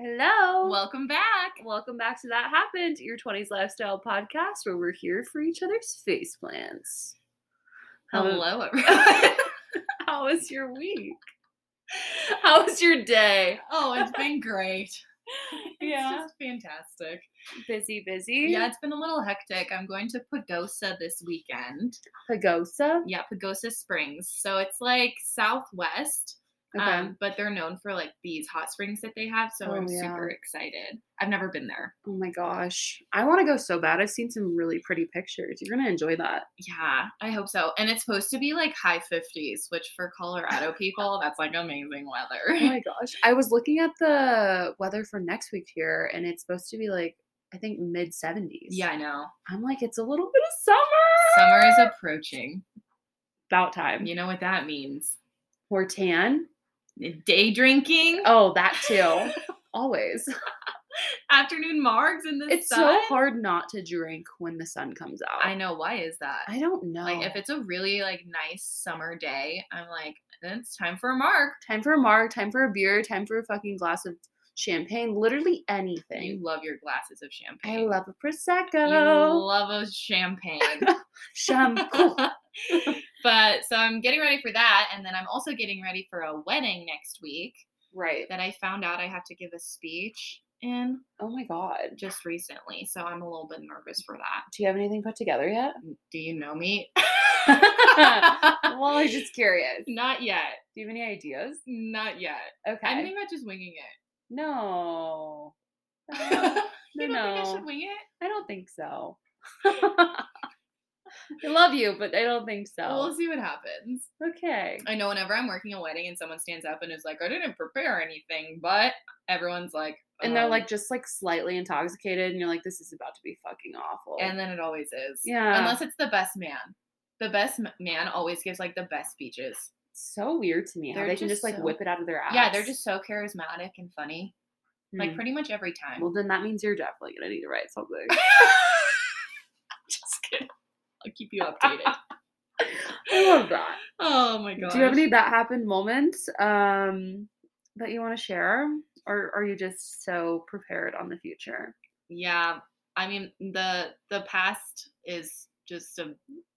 Hello. Welcome back. Welcome back to That Happened, your 20s lifestyle podcast where we're here for each other's face plants. How- Hello, everyone. How was your week? How was your day? Oh, it's been great. Yeah. It's just fantastic. Busy, busy. Yeah, it's been a little hectic. I'm going to Pagosa this weekend. Pagosa. Yeah, Pagosa Springs. So it's like southwest. Okay. Um, but they're known for like these hot springs that they have. So Oh, I'm yeah. super excited. I've never been there. oh my gosh. I want to go so bad. I've seen some really pretty pictures. You're going to enjoy that. Yeah, I hope so. And it's supposed to be like high 50s, which for Colorado people, that's like amazing weather. Oh my gosh. I was looking at the weather for next week here and it's supposed to be like, I think mid 70s. yeah, I know. I'm like, it's a little bit of summer. Summer is approaching. About time. You know what that means. Or tan. Day drinking, Oh, that too. Always. afternoon margs in the It's sun. so hard not to drink when the sun comes out. I know. Why is that? I don't know. Like, if it's a really like nice summer day, I'm like, it's time for a marg. time for a marg, time for a beer, time for a fucking glass of champagne, literally anything. You love your glasses of champagne. I love a You prosecco. love a champagne. Shampoo. but so I'm getting ready for that, and then I'm also getting ready for a wedding next week right. that I found out I have to give a speech in Oh my god. just recently. So I'm a little bit nervous for that. Do you have anything put together yet? Mm, do you know me? well, I was just curious. Not yet. Do you have any ideas? Not yet. Okay. I'm thinking about just winging it. no. you No, don't think I should wing it? I don't think so. I love you, but I don't think so. We'll see what happens. okay. I know whenever I'm working a wedding and someone stands up and is like, I didn't prepare anything, but everyone's like, And they're "Um," like just like slightly intoxicated, and you're like, this is about to be fucking awful. and then it always is. Yeah. Unless it's the best man. The best man always gives like the best speeches. so weird to me They're they can just like so- whip it out of their ass. Yeah, they're just so charismatic and funny. Like Hmm. pretty much every time. Well, then that means you're definitely gonna need to write something. I'll keep you updated. I love that. oh my god. Do you have any that happened moments um, that you want to share, or are you just so prepared on the future? Yeah, I mean the the past is just a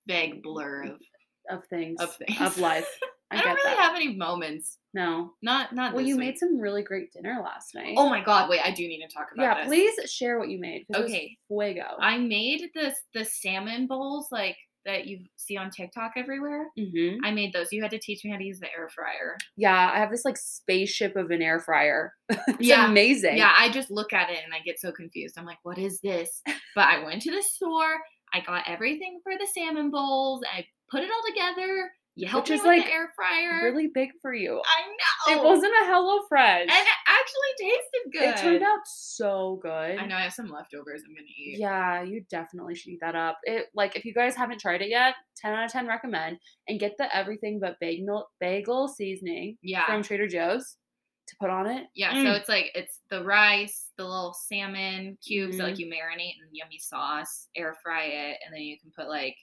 vague blur of Of things, of things of life. I, I, don't really that. have any moments. no. Not not. Well, you week. made some really great dinner last night. Oh my god! Wait, I do need to talk about yeah. this. Please share what you made. 'cause it was Okay. fuego. I made this the salmon bowls like that you see on TikTok everywhere. hmm I made those. You had to teach me how to use the air fryer. Yeah, I have this like spaceship of an air fryer. it's Yeah, amazing. Yeah, I just look at it and I get so confused. I'm like, what is this? But I went to the store. I got everything for the salmon bowls. I put it all together. You helped Which me is, with like, the air fryer. Really big for you. I know. It wasn't a Hello Fresh. And it actually tasted good. It turned out so good. I know I have some leftovers I'm gonna eat. Yeah, you definitely should eat that up. It like if you guys haven't tried it yet, ten out of ten recommend. And get the everything but bagel bagel seasoning Yeah. from Trader Joe's to put on it. Yeah, so Mm. it's like it's the rice, the little salmon cubes that Mhm. like you marinate in yummy sauce, air fry it, and then you can put like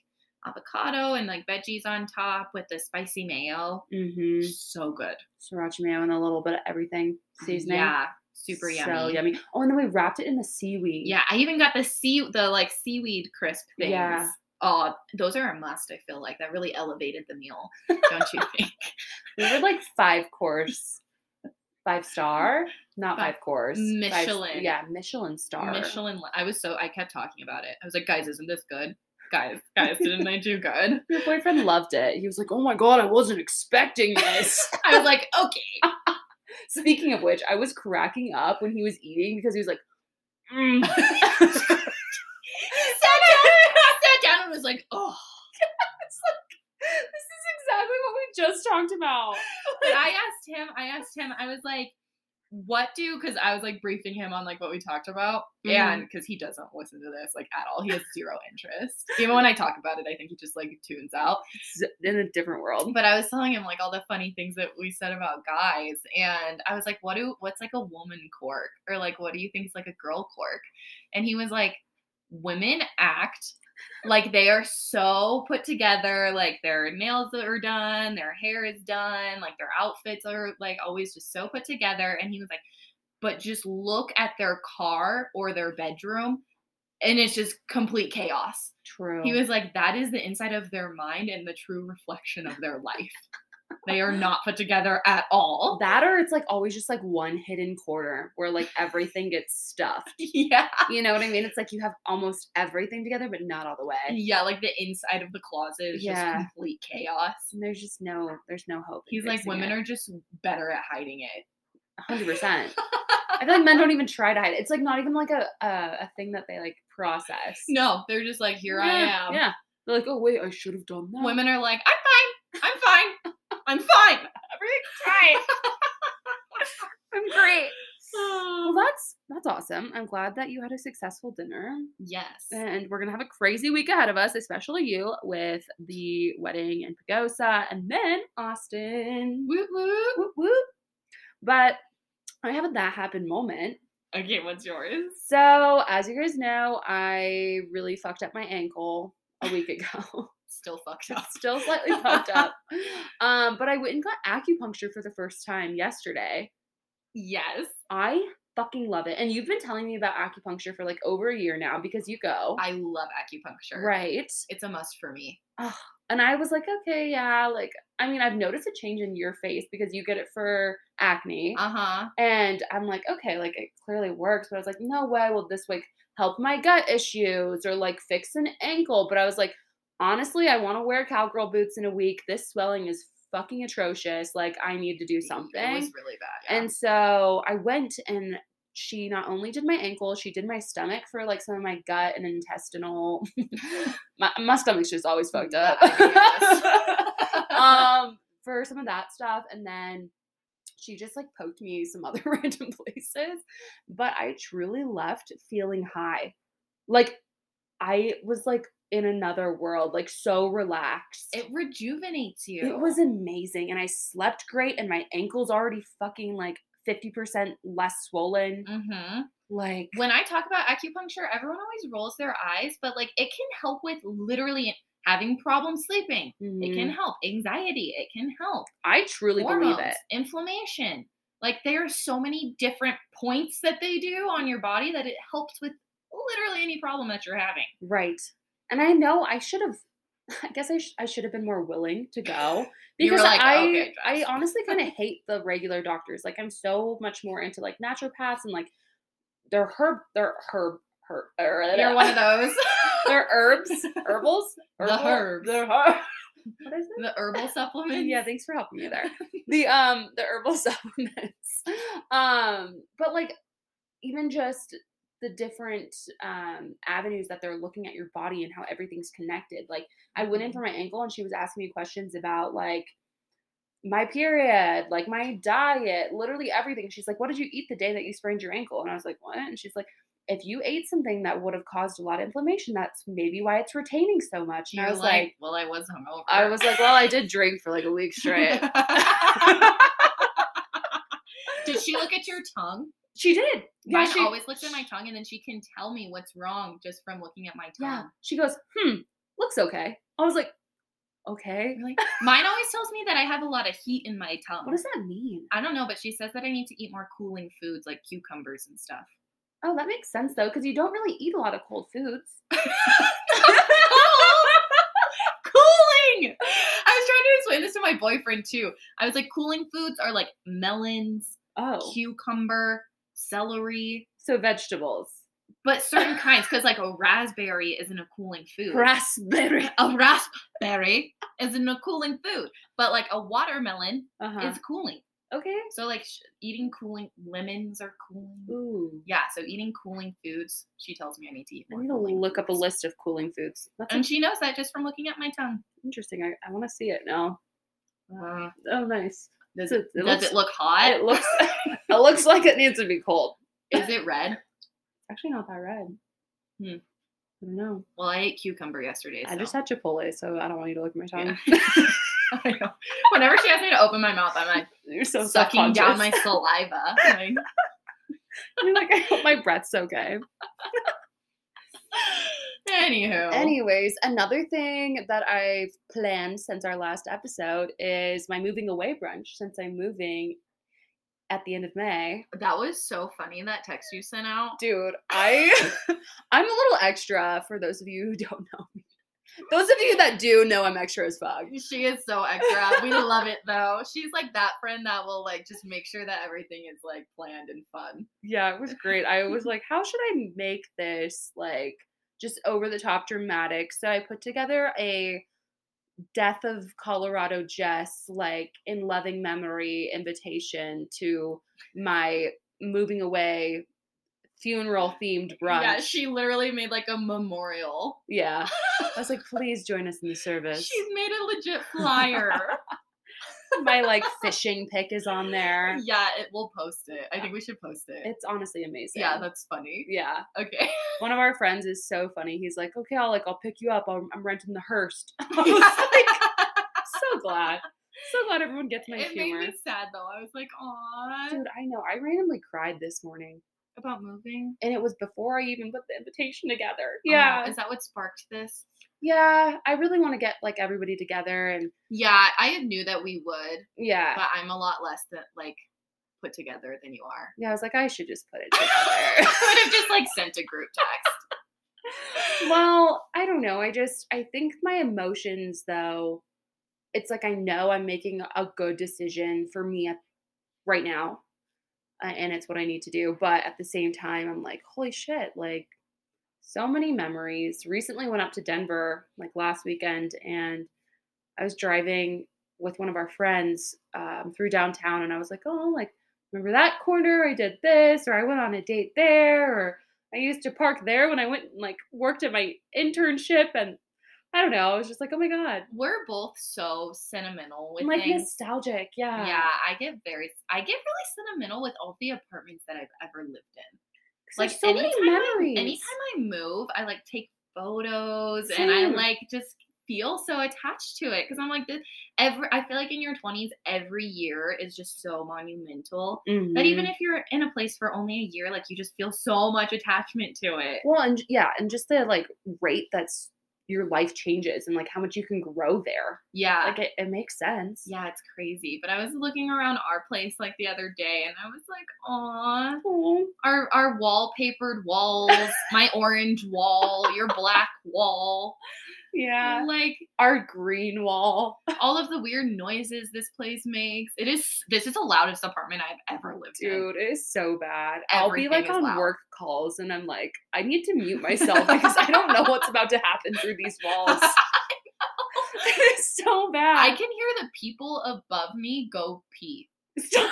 avocado and like veggies on top with the spicy mayo. Mm-hmm. So good. Sriracha mayo and a little bit of everything seasoning. Yeah, super yummy. So yummy. Oh, and then we wrapped it in the seaweed. Yeah, I even got the sea the like seaweed crisp things. Yeah. Oh, those are a must. I feel like that really elevated the meal, don't you think? We were like five course, five star, not Five- five course. five- Michelin. yeah, Michelin star. Michelin. I was so I kept talking about it. I was like, guys, isn't this good? Guys, guys, didn't I do good? Your boyfriend loved it. He was like, "Oh my god, I wasn't expecting this." I was like, okay. Speaking of which, I was cracking up when he was eating because he was like, mm. sat down, sat down and was like, oh. It's like, this is exactly what we just talked about. But I asked him, I asked him, I was like, what do, because I was like briefing him on like what we talked about. Mhm. And because he doesn't listen to this like at all, he has zero interest. Even when I talk about it, I think he just like tunes out. It's in a different world. But I was telling him like all the funny things that we said about guys. And I was like, what do, what's like a woman quirk? Or like, what do you think is like a girl quirk? And he was like, women act like they are so put together like their nails are done their hair is done like their outfits are like always just so put together and he was like but just look at their car or their bedroom and it's just complete chaos. True. He was like, that is the inside of their mind and the true reflection of their life. They are not put together at all. that or it's like always just like one hidden corner where like everything gets stuffed. Yeah. You know what I mean? It's like you have almost everything together, but not all the way. Yeah, like the inside of the closet is Yeah. just complete chaos. And there's just no, there's no hope. He's like, women it. are just better at hiding it. hundred percent. I feel like men don't even try to hide it. It's like not even like a a, a thing that they like process. No, they're just like, here I am. Yeah. They're like, oh wait, I should have done that. Women are like, I'm fine. I'm fine. I'm fine. everything's fine. I'm great. Well, that's that's awesome. I'm glad that you had a successful dinner, yes. and we're gonna have a crazy week ahead of us, especially you with the wedding in Pagosa and then Austin. Woot woot. Whoop whoop. But I have a that happened moment. Okay, what's yours? So, as you guys know, I really fucked up my ankle a week ago. Still fucked up. Still slightly fucked up. Um, but I went and got acupuncture for the first time yesterday. Yes. I fucking love it. And you've been telling me about acupuncture for like over a year now because you go. I love acupuncture. right. It's a must for me. Oh, And I was like, okay, yeah, like I mean, I've noticed a change in your face because you get it for acne. Uh huh. And I'm like, okay, like it clearly works. But I was like, no way will this like help my gut issues or like fix an ankle. But I was like, honestly, I want to wear cowgirl boots in a week. This swelling is fucking atrocious. Like I need to do something. It was really bad. yeah. And so I went and she not only did my ankle, she did my stomach for like some of my gut and intestinal. my, my stomach's just always fucked up. um, for some of that stuff, and then she just like poked me some other random places. But I truly left feeling high, like I was like in another world, like so relaxed. it rejuvenates you. It was amazing. And I slept great, and my ankle's already fucking like 50% less swollen. Mm-hmm. Like, When I talk about acupuncture, everyone always rolls their eyes, but like it can help with literally having problems sleeping. It can mhm, help anxiety. It can help I truly believe it. inflammation. Like there are so many different points that they do on your body that it helps with literally any problem that you're having. Right. And I know I should have, I guess I, sh- I should have been more willing to go because like, I, "Okay, I honestly kind of hate the regular doctors. Like, I'm so much more into like naturopaths and like they're herb, they're herb, herb, You're one of those. they're herbs, herbals, The Herbal? herbs. They're herb. What is it? the herbal supplements. Yeah, thanks for helping me there. the um the herbal supplements. Um, but like even just the different um avenues that they're looking at your body and how everything's connected. Like I went in for my ankle and she was asking me questions about like my period, like my diet, literally everything. She's like, "What did you eat the day that you sprained your ankle?" And I was like, "What?" And she's like, "If you ate something that would have caused a lot of inflammation, that's maybe why it's retaining so much." And You're I was like, like, well, I was hungover. I was like, "Well, I did drink for like a week straight." Did she look at your tongue? She did. Yeah, Mine she always looks at my tongue, and then she can tell me what's wrong just from looking at my Yeah. tongue. She goes, "Hmm, looks okay." I was like, "Okay." Really? Mine always tells me that I have a lot of heat in my tongue. What does that mean? I don't know, but she says that I need to eat more cooling foods like cucumbers and stuff. Oh, that makes sense though, because you don't really eat a lot of cold foods. cooling! I was trying to explain this to my boyfriend too. I was like, cooling foods are like melons, Oh, cucumber, celery, so vegetables. but certain kinds, because like a raspberry isn't a cooling food. Raspberry. a raspberry isn't a cooling food, but like a watermelon Uh-huh. is cooling. okay. So like sh- eating cooling lemons are cooling. Ooh. Yeah, so eating cooling foods. She tells me I need to eat I more. need to cooling look up a list of cooling foods. That's And she knows that just from looking at my tongue. interesting. I, I want to see it now. Uh, Oh, nice. does it, it does looks- it look hot? It looks. it looks like it needs to be cold. Is it red? Actually, not that red. Hmm. I don't know. Well, I ate cucumber yesterday. I so- just had Chipotle, so I don't want you to look at my tongue. Yeah. I know. Whenever she asks me to open my mouth, I'm like You're so sucking down my saliva. Like, You're like, I hope my breath's okay. anywho. Anyways, another thing that I've planned since our last episode is my moving away brunch. Since I'm moving at the end of May. That was so funny that text you sent out. Dude, I I'm a little extra for those of you who don't know me. Those of you that do know I'm extra as fuck. She is so extra. We love it though. She's like that friend that will like just make sure that everything is like planned and fun. Yeah, it was great. I was like, how should I make this like just over the top dramatic? So I put together a Death of Colorado Jess, like in loving memory invitation to my moving away funeral themed brunch. Yeah, she literally made like a memorial. Yeah. I was like, please join us in the service. She's made a legit flyer. my like fishing pic is on there. yeah, it we'll post it. I think we should post it. It's honestly amazing. yeah, that's funny. yeah. Okay. One of our friends is so funny. He's like, okay, I'll like I'll pick you up. I'm, I'm renting the hearse. I was like, so glad. So glad everyone gets my it humor. made me sad though. I was like, "Aw." Dude, I know. I randomly cried this morning. About moving. And it was before I even put the invitation together. Oh, Yeah. is that what sparked this? Yeah. I really want to get like everybody together and Yeah, I knew that we would, yeah. but I'm a lot less than like put together than you are. Yeah, I was like, I should just put it together. I would have just like sent a group text. well, I don't know. I just I think my emotions though, it's like I know I'm making a good decision for me at, right now. Uh, and it's what I need to do, but at the same time I'm like, holy shit, like so many memories. Recently went up to Denver like last weekend and I was driving with one of our friends um, through downtown and I was like, oh, like remember that corner? I did this or I went on a date there or I used to park there when I went and like worked at my internship and I don't know. I was just like, oh my god, We're both so sentimental with like things. nostalgic. Yeah, Yeah, I get very, I get really sentimental with all the apartments that I've ever lived in. Like so many anytime I- memories. anytime I move, I like take photos and I like just feel so attached to it because I'm like this. Every I feel like in your 20s, every year is just so monumental that even mm-hmm. if you're in a place for only a year, like you just feel so much attachment to it. well, and yeah, and just the like rate that's your life changes and like how much you can grow there. Yeah. Like it, it makes sense. yeah, it's crazy. But I was looking around our place like the other day and I was like, aw, Aw. our our wallpapered walls, my orange wall, your black wall. Yeah. Like Our green wall. all of the weird noises this place makes. It is this is the loudest apartment I've ever lived in. Dude, it is so bad. I'll be like on loud. work calls and I'm like, I need to mute myself because I don't know what's about to happen through these walls. it's so bad. I can hear the people above me go pee. Stop.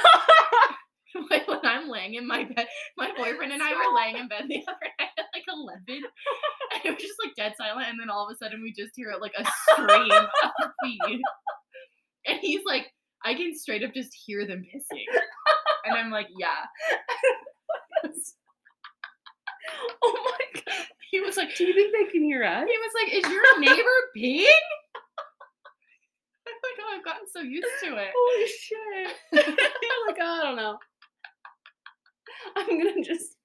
Like when I'm laying in my bed, my boyfriend and I were laying in bed the other night at like 11, and it was just like dead silent. And then all of a sudden, we just hear like a scream of pee, and he's like, "I can straight up just hear them pissing," and I'm like, "Yeah." oh my god. He was like, Do you think they can hear us? he was like, "Is your neighbor peeing?" I'm like, "Oh, I've gotten so used to it." Holy shit. I'm like, I don't know. I'm gonna just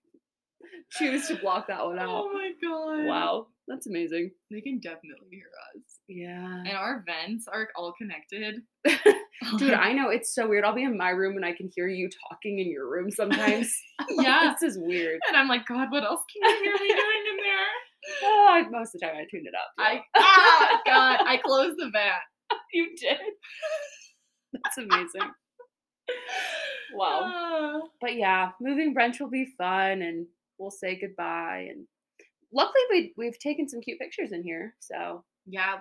choose to block that one out. Oh my god! Wow. That's amazing. they can definitely hear us. Yeah. And our vents are all connected. Dude, I know it's so weird. I'll be in my room and I can hear you talking in your room sometimes. Yeah. this is weird. And I'm like, God, what else can you hear me doing in there? Oh, I, most of the time I tuned it up. I ah God, I closed the vent. you did. That's amazing. Wow. Ah. But yeah, moving brunch will be fun and we'll say goodbye. And luckily we we've taken some cute pictures in here. So yeah,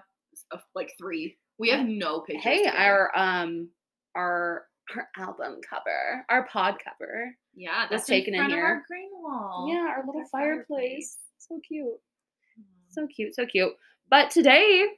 like three. We have no pictures. hey, together. our um our our album cover, our pod cover. yeah, that's taken in in, of our green wall. Yeah, our little fireplace. fireplace. So cute. Mm. So cute, so cute. But today's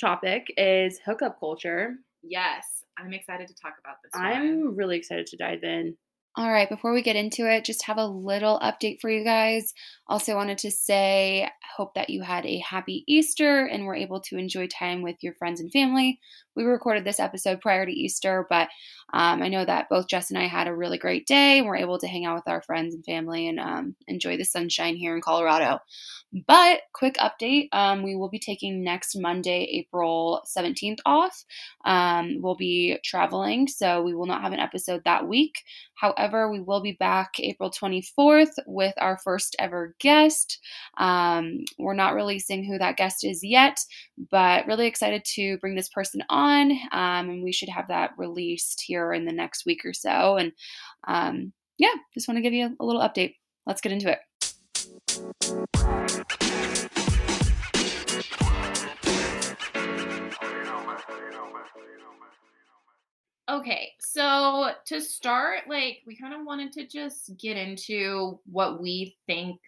topic is hookup culture. Yes, I'm excited to talk about this. one. I'm really excited to dive in. All right, before we get into it, just have a little update for you guys. Also, wanted to say, hope that you had a happy Easter and were able to enjoy time with your friends and family. We recorded this episode prior to Easter, but um, I know that both Jess and I had a really great day and we're able to hang out with our friends and family and um, enjoy the sunshine here in Colorado. But quick update um, we will be taking next Monday, April 17th off. Um, we'll be traveling, so we will not have an episode that week. However, we will be back April 24th with our first ever guest. Um, we're not releasing who that guest is yet, but really excited to bring this person on. Um, and we should have that released here in the next week or so. And um, yeah, just want to give you a little update. Let's get into it. Okay, so to start, like we kind of wanted to just get into what we think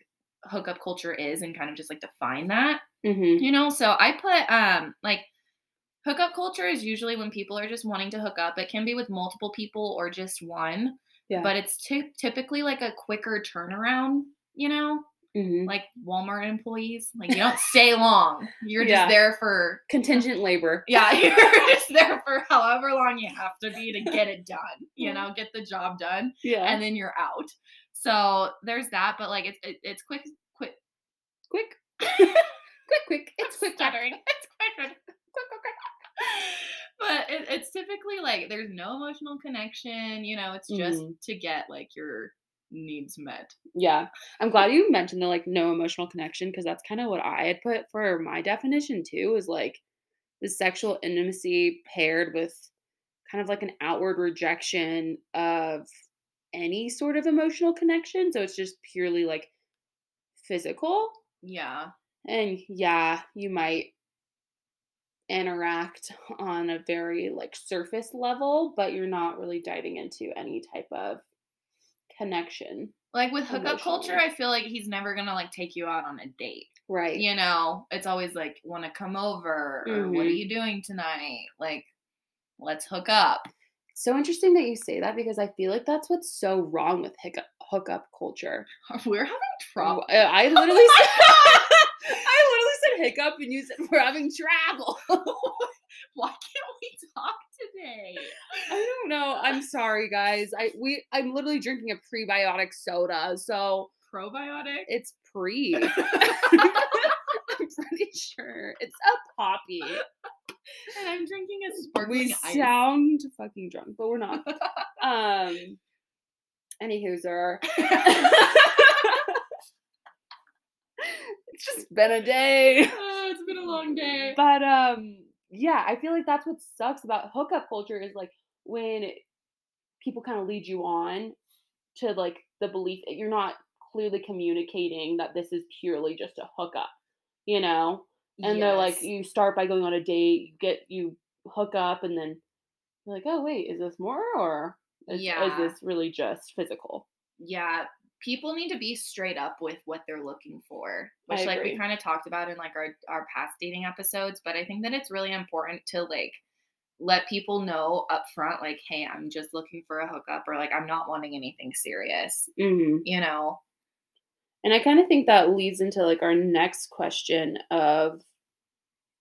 hookup culture is and kind of just like define that. Mm-hmm. You know, so I put um like hookup culture is usually when people are just wanting to hook up. It can be with multiple people or just one, Yeah. but it's ty- typically like a quicker turnaround, you know, mm-hmm. like Walmart employees. Like you don't stay long. You're Yeah. just there for Contingent labor. yeah, you're just there for however long you have to be to get it done, you know, get the job done, Yeah. and then you're out. So there's that, but like it's it, it's quick. quick, quick. It's quick. stuttering. It's quick, quick, quick, quick, quick. But it, it's typically like there's no emotional connection, you know. It's just Mhm. to get like your needs met. Yeah. I'm glad you mentioned the like no emotional connection because that's kind of what I had put for my definition too is like the sexual intimacy paired with kind of like an outward rejection of any sort of emotional connection. So it's just purely like physical. Yeah, And yeah, you might interact on a very like surface level, but you're not really diving into any type of connection. like with hookup culture, I feel like he's never gonna like take you out on a date. Right. you know, it's always like, want to come over or what are Mhm. you doing tonight? Like, let's hook up. So interesting that you say that because I feel like that's what's so wrong with hiccup, hookup culture. We're having trouble. I I literally said, I literally said hiccup and you said we're having travel. Why can't we talk today? I don't know. I'm sorry guys. I we I'm literally drinking a prebiotic soda, so Probiotic? it's pre. I'm pretty sure it's a Poppi. and I'm drinking a sparkling We ice. sound fucking drunk, but we're not. Um. Any hooser. It's just been a day. Oh, it's been a long day. But um yeah, I feel like that's what sucks about hookup culture is like when people kind of lead you on to like the belief that you're not clearly communicating that this is purely just a hookup, you know? And they're like you start by going on a date, you get you hook up and then you're like, "Oh, wait, is this more or is, is this really just physical?" yeah, people need to be straight up with what they're looking for, which like we kind of talked about in like our our past dating episodes, but I think that it's really important to like let people know up front like hey, I'm just looking for a hookup or like I'm not wanting anything serious, Mhm. you know. And I kind of think that leads into like our next question of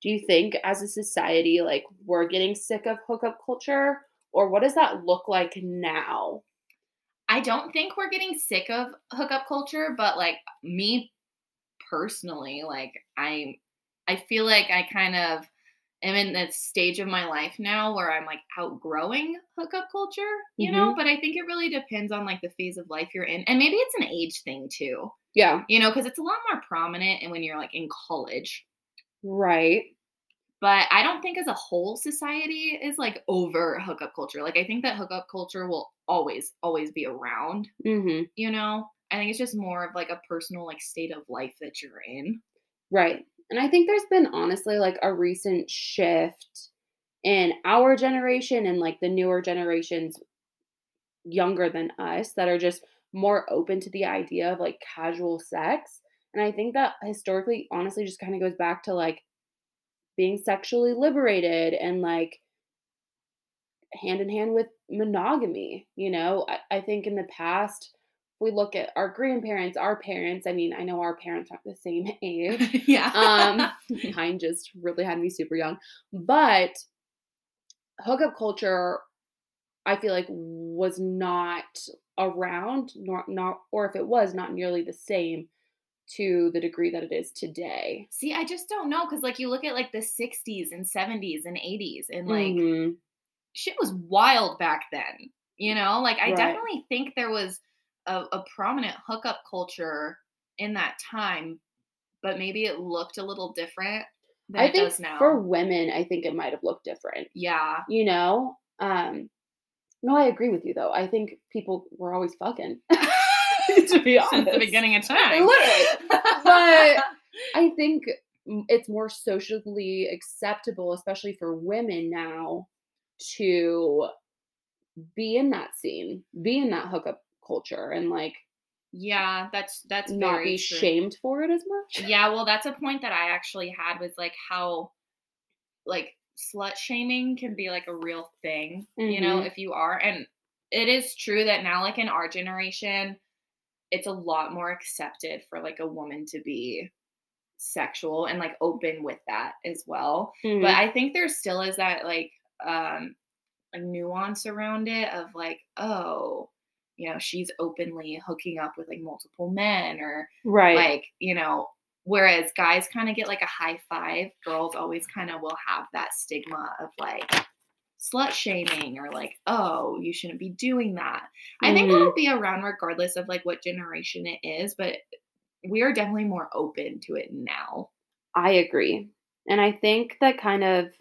do you think as a society like we're getting sick of hookup culture or what does that look like now? I don't think we're getting sick of hookup culture, but like me personally, like I I feel like I kind of am in that stage of my life now where I'm like outgrowing hookup culture, you know, mm-hmm. but I think it really depends on like the phase of life you're in. And maybe it's an age thing too, Yeah, you know, because it's a lot more prominent and when you're like in college. right. But I don't think as a whole society is like over hookup culture. Like I think that hookup culture will always, always be around Mhm. you know i think it's just more of like a personal like state of life that you're in Right. And I think there's been honestly like a recent shift in our generation and like the newer generations younger than us that are just more open to the idea of like casual sex. And I think that historically, honestly, just kind of goes back to like being sexually liberated and like hand in hand with monogamy. You know, I, I think in the past, we look at our grandparents, our parents. I mean, I know our parents aren't the same age. yeah. Um, mine just really had me super young. But hookup culture, I feel like was not around, nor not, or if it was, not nearly the same to the degree that it is today. See, I just don't know because, like, you look at like the 60s and 70s and 80s, and like Mhm. shit was wild back then. You know, like, I Right. definitely think there was a, a prominent hookup culture in that time, but maybe it looked a little different than I it think does now. for women, I think it might have looked different. yeah. You know, um, no, I agree with you though. I think people were always fucking. to be honest, Since the beginning of time. Literally. But I think it's more socially acceptable, especially for women now, to be in that scene, be in that hookup culture, and like yeah, that's that's not very be true. shamed for it as much. Yeah, well, that's a point that I actually had was like how like slut shaming can be like a real thing, you know, Mhm. if you are. And it is true that now, like in our generation, it's a lot more accepted for like a woman to be sexual and like open with that as well. Mhm. But I think there still is that like um a nuance around it of like, oh, you know, she's openly hooking up with like multiple men or right. like you know whereas guys kind of get like a high five girls always kind of will have that stigma of like slut shaming or like oh you shouldn't be doing that i think Mhm. it'll be around regardless of like what generation it is but we are definitely more open to it now I agree. And I think that kind of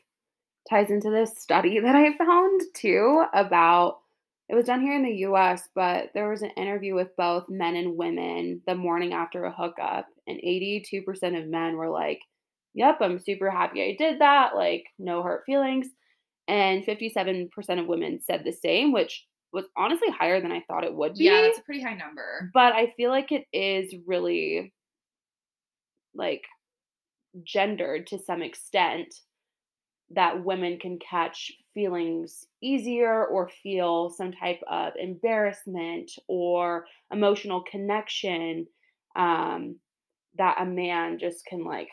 ties into this study that I found too about it was done here in the US, but there was an interview with both men and women the morning after a hookup, and 82% of men were like, Yep, I'm super happy I did that, like, no hurt feelings. And 57% of women said the same, which was honestly higher than I thought it would be. yeah that's a pretty high number. But I feel like it is really like gendered to some extent that women can catch feelings easier or feel some type of embarrassment or emotional connection um, that a man just can like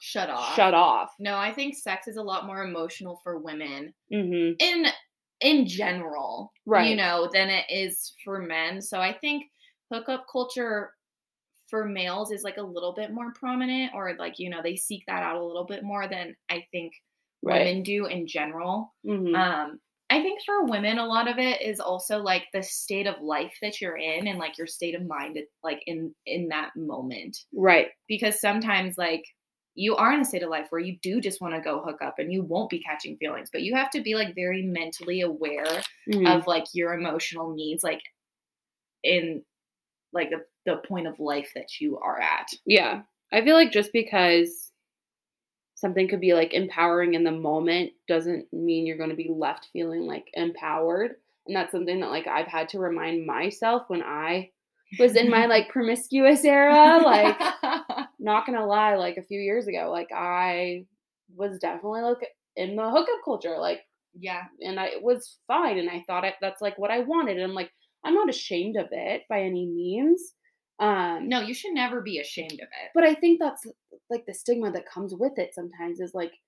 shut off shut off. no i think sex is a lot more emotional for women hmm in in general Right. you know than it is for men so i think hookup culture for males is like a little bit more prominent or like you know they seek that out a little bit more than i think Right. women do in general hmm um i think for women a lot of it is also like the state of life that you're in and like your state of mind like in in that moment right. because sometimes like you are in a state of life where you do just want to go hook up and you won't be catching feelings but you have to be like very mentally aware Mhm. of like your emotional needs like in like the, the point of life that you are at Yeah. I feel like just because something could be like empowering in the moment doesn't mean you're going to be left feeling like empowered. And that's something that like I've had to remind myself when I was in my like promiscuous era. Like, not to lie, like a few years ago, like I was definitely like in the hookup culture. Like, yeah and I it was fine. And I thought it, that's like what I wanted. And I'm like, I'm not ashamed of it by any means. Um, no you should never be ashamed of it but I think that's like the stigma that comes with it sometimes is like,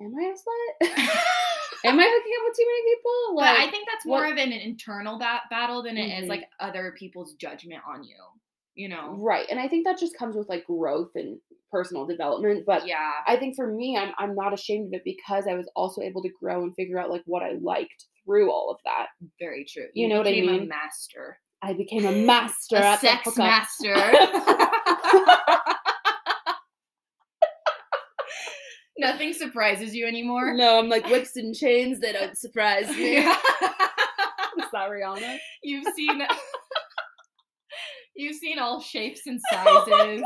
am I a slut? am I hooking up with too many people? but Like, i think that's more what- of an internal ba- battle than it is Mhm. like other people's judgment on you you know right. And I think that just comes with like growth and personal development. But yeah I think for me, I'm I'm not ashamed of it because I was also able to grow and figure out like what I liked through all of that. very true You know what I became a mean? master I became a master a sex master Nothing surprises you anymore. No, I'm like whips and chains. They don't surprise me. Is that Rihanna? you've seen you've seen all shapes and sizes.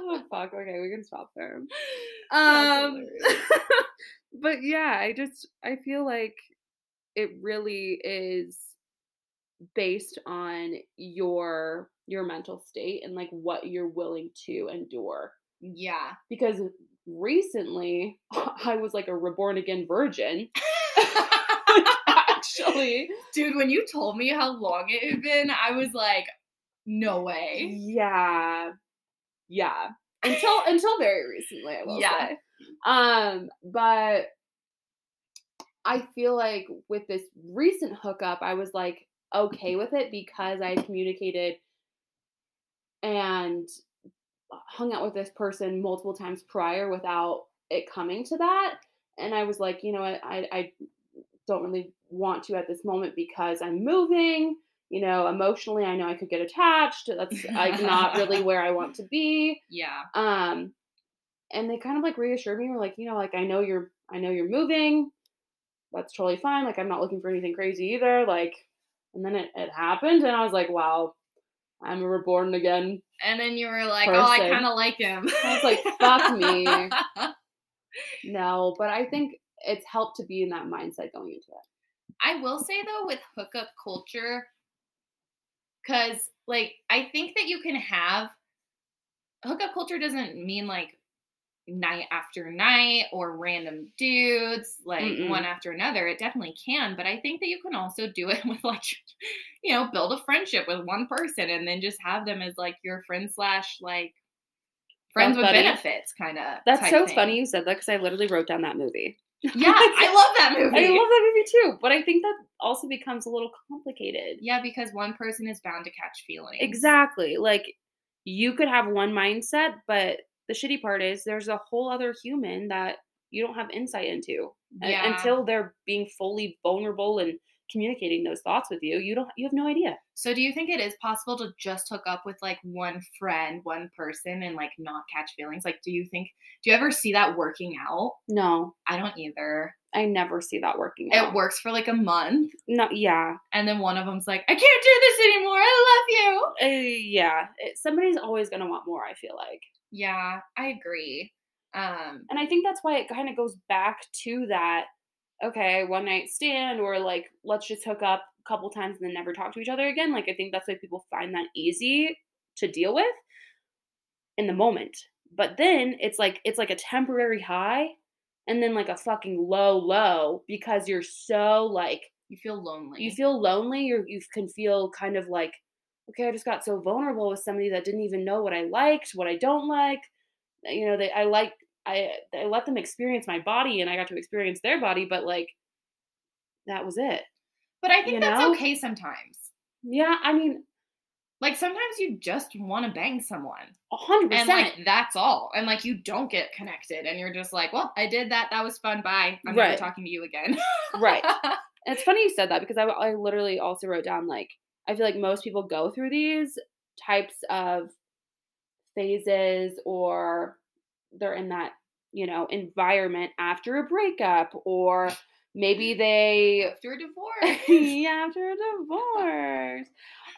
Oh fuck. Okay, we can stop there. Um, but yeah, I just I feel like it really is based on your your mental state and like what you're willing to endure. yeah. Because recently I was like a reborn again virgin Actually, Dude, when you told me how long it had been, I was like, no way. yeah, yeah. Until until very recently, I will Yeah. say. Um, but I feel like with this recent hookup, I was like okay with it because I communicated and hung out with this person multiple times prior without it coming to that. And I was like, you know what, I, I don't really want to at this moment because I'm moving. You know, emotionally, I know I could get attached. That's like not really where I want to be. Yeah. Um, and they kind of like reassured me. Were like, you know, like I know you're, I know you're moving. That's totally fine. Like I'm not looking for anything crazy either. Like, and then it, it happened, and I was like, wow, I'm a reborn again. And then you were like, oh, I kind of like him. I was like, fuck me. No, but I think it's helped to be in that mindset going into it. I will say though, with hookup culture, because like I think that you can have hookup culture doesn't mean like night after night or random dudes like Mm-mm. one after another. It definitely can, but I think that you can also do it with like you know build a friendship with one person and then just have them as like your friend slash like friends with benefits kind of. That's so funny you said that because I literally wrote down that movie. Yeah, I love that movie. I love that movie too, but I think that also becomes a little complicated. Yeah, because one person is bound to catch feelings. Exactly. Like you could have one mindset, but the shitty part is there's a whole other human that you don't have insight into Yeah. until they're being fully vulnerable and communicating those thoughts with you. You don't. You have no idea. So do you think it is possible to just hook up with like one friend, one person and like not catch feelings? Like do you think do you ever see that working out? No, I don't either. I never see that working. out. It works for like a month No. Yeah. and then one of them's like, "I can't do this anymore. I love you." Uh, yeah. It, somebody's always gonna want more. I feel like. Yeah, I agree. Um And I think that's why it kind of goes back to that okay, one night stand or like let's just hook up a couple times and then never talk to each other again. Like I think that's why people find that easy to deal with in the moment. But then it's like it's like a temporary high and then like a fucking low low because you're so like you feel lonely. you feel lonely or you can feel kind of like okay i just got so vulnerable with somebody that didn't even know what i liked what i don't like you know they i like i i let them experience my body and i got to experience their body but like that was it but I think you that's know? okay sometimes. yeah i mean Like sometimes you just want to bang someone. a hundred and percent like that's all and like you don't get connected and you're just like well i did that that was fun bye i'm never talking to you again right And it's funny you said that because I, I literally also wrote down like I feel like most people go through these types of phases or they're in that you know environment after a breakup or maybe they after a divorce. Yeah, after a divorce.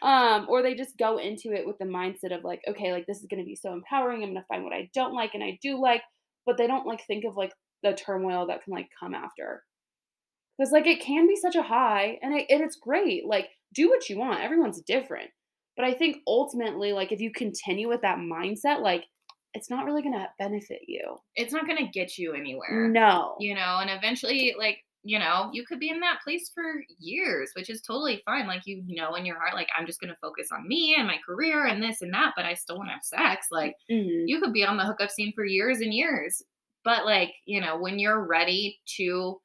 Um or they just go into it with the mindset of like okay like this is going to be so empowering i'm going to find what i don't like and i do like but they don't like think of like the turmoil that can like come after. Because like it can be such a high and, it, and it's great like do what you want everyone's different. But i think ultimately like if you continue with that mindset like it's not really going to benefit you. It's not gonna get you anywhere. No. You know and eventually like you know you could be in that place for years which is totally fine. Like you know in your heart like i'm just gonna focus on me and my career and this and that but i still want to have sex. Like Mhm. you could be on the hookup scene for years and years but like you know when you're ready to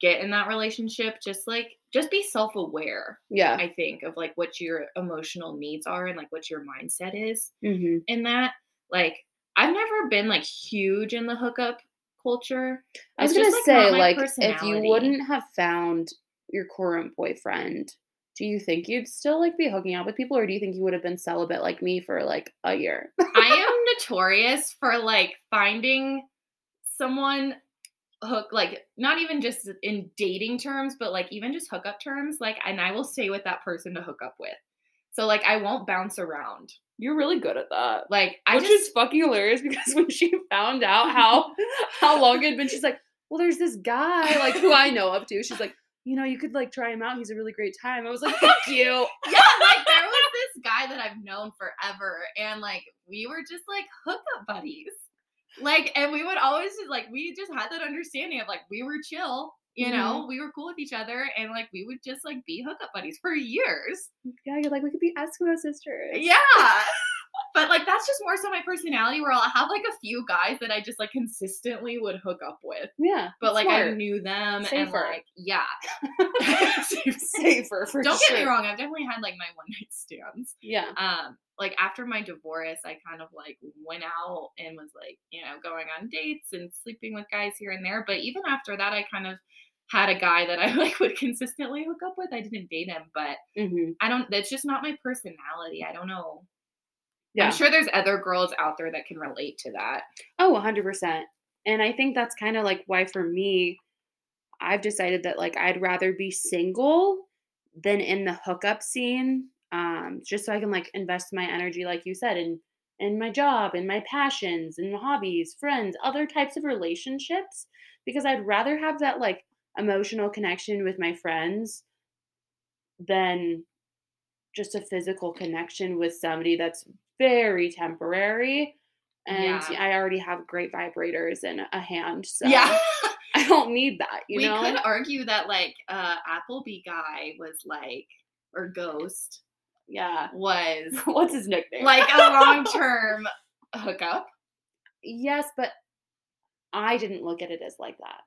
get in that relationship just like just be self-aware yeah. I think of like what your emotional needs are and like what your mindset is hmm in that like i've never been like huge in the hookup culture I was gonna just, like, say, not like, if you wouldn't have found your current boyfriend, do you think you'd still like be hooking up with people, or do you think you would have been celibate like me for like a year? I am notorious for like finding someone hook like not even just in dating terms, but like even just hookup terms. Like, and I will stay with that person to hook up with. So like I won't bounce around. You're really good at that. Like I Which just is fucking hilarious because when she found out how how long it had been, she's like, "Well, there's this guy like who I know of too." She's like, "You know, you could like try him out. He's a really great time." I was like, "Fuck you." yeah, like there was this guy that I've known forever, and like we were just like hookup buddies. Like, and we would always just like we just had that understanding of like we were chill You know, we were cool with each other and like we would just like be hookup buddies for years. Yeah, you're like, we could be Eskimo sisters. Yeah. but like that's just more so my personality where I'll have like a few guys that I just like consistently would hook up with. Yeah. But like I knew them and like yeah. safer for Don't sure. get me wrong, I've definitely had like my one night stands. Yeah. Um, like after my divorce, I kind of like went out and was like, you know, going on dates and sleeping with guys here and there. But even after that, I kind of had a guy that I like would consistently hook up with. I didn't date him, but hmm I don't. That's just not my personality. I don't know. Yeah. I'm sure there's other girls out there that can relate to that. Oh, 100%. And I think that's kind of like why for me, I've decided that like I'd rather be single than in the hookup scene. Um, just so I can like invest my energy, like you said, in in my job, in my passions, in hobbies, friends, other types of relationships. Because I'd rather have that like emotional connection with my friends than just a physical connection with somebody that's very temporary. And Yeah. I already have great vibrators and a hand, so yeah, I don't need that. You we know? could argue that like uh Applebee guy was like or Ghost yeah. was What's his nickname? like a long term hookup. yes, but I didn't look at it as like that.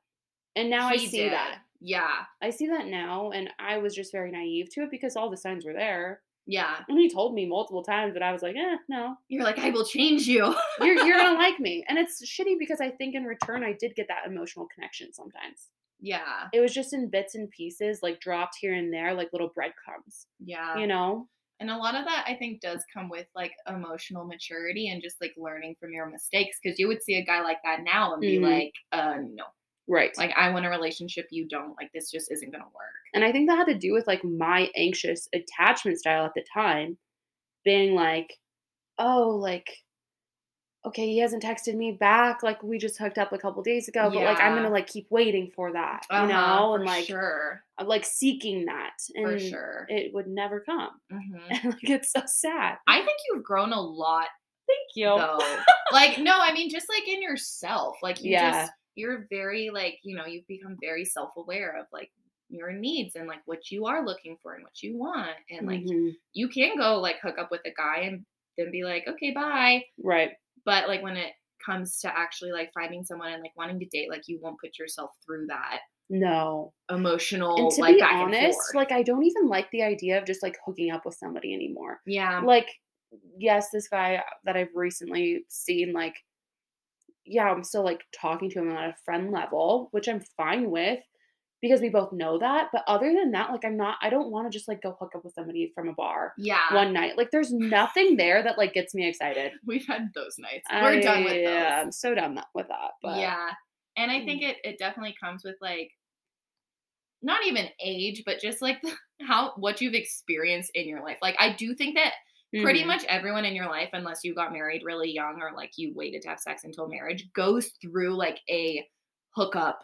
And now I see did. that. Yeah, I see that now, and I was just very naive to it because all the signs were there. yeah. And he told me multiple times, but I was like, eh, no, You're like, I will change you. you're you're gonna like me. And it's shitty because I think in return I did get that emotional connection sometimes. yeah, It was just in bits and pieces, like dropped here and there, like little breadcrumbs. yeah. You know? And a lot of that I think does come with like emotional maturity and just like learning from your mistakes. Cause you would see a guy like that now and be Mhm. like, uh, no, Right. like I want a relationship, you don't. Like this just isn't gonna work. And I think that had to do with like my anxious attachment style at the time, being like, oh, like, okay, he hasn't texted me back. Like we just hooked up a couple days ago, but like I'm gonna like keep waiting for that, you Uh-huh, know, and like sure, I'm like seeking that, and for sure. it would never come. hmm And like it's so sad. I think you've grown a lot Thank you. though. like no, I mean just like in yourself. Like you Yeah. just you're very like, you know, you've become very self-aware of like your needs and like what you are looking for and what you want. And like Mhm. you can go like hook up with a guy and then be like, okay, bye. Right. But like when it comes to actually like finding someone and like wanting to date, like you won't put yourself through that No. emotional And to like be honest, like I don't even like the idea of just like hooking up with somebody anymore. yeah. like yes this guy that i've recently seen like yeah i'm still like talking to him on a friend level which i'm fine with because we both know that but other than that like i'm not i don't want to just like go hook up with somebody from a bar Yeah. one night like there's nothing there that like gets me excited We've had those nights. We're done with I, those. yeah i'm so done that, with that but Yeah. And I think mm. it it definitely comes with like not even age, but just like the, how what you've experienced in your life. Like I do think that pretty Mhm. much everyone in your life unless you got married really young or like you waited to have sex until marriage goes through like a hookup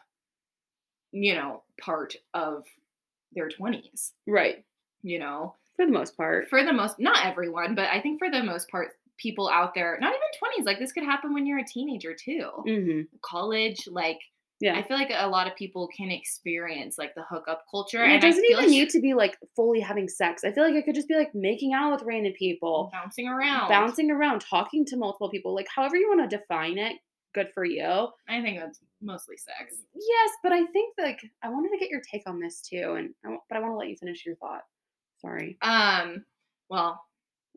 you know part of their 20s, right you know. for the most part For the most not everyone, but I think for the most part people out there, not even 20s, like this could happen when you're a teenager too. hmm College like yeah I feel like a lot of people can experience like the hookup culture, and it and doesn't even like need to be like fully having sex. I feel like it could just be like making out with random people, bouncing around. bouncing around, talking to multiple people, like however you want to define it, good for you. I think that's mostly sex. Yes, but I think like I wanted to get your take on this too, and I, but I want to let you finish your thought. Sorry, Um. Well,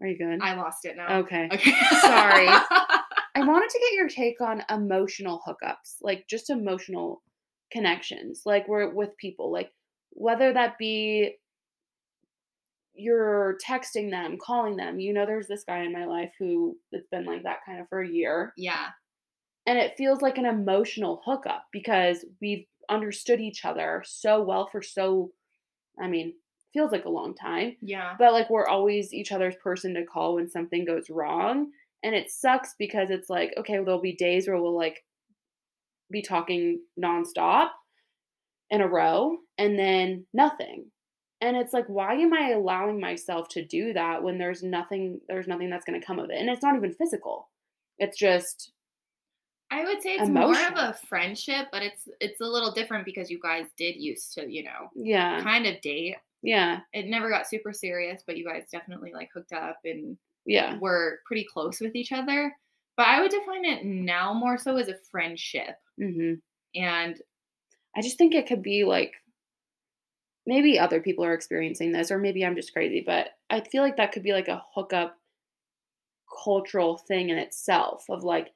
are you good? I lost it now. okay. Okay. Sorry. I wanted to get your take on emotional hookups, like just emotional connections, like we're with people, like whether that be you're texting them, calling them. You know, there's this guy in my life who it's been like that kind of for a year, yeah. and it feels like an emotional hookup because we've understood each other so well for so, I mean, feels like a long time Yeah. but like we're always each other's person to call when something goes wrong and it sucks because it's like okay well, there'll be days where we'll like be talking nonstop in a row and then nothing and it's like why am i allowing myself to do that when there's nothing there's nothing that's going to come of it and it's not even physical it's just I would say it's more of a friendship, but it's it's a little different because you guys did used to, you know, Yeah. kind of date. Yeah. It never got super serious, but you guys definitely like hooked up and Yeah. were pretty close with each other. But I would define it now more so as a friendship. hmm And I just think it could be like maybe other people are experiencing this, or maybe I'm just crazy, but I feel like that could be like a hookup cultural thing in itself of like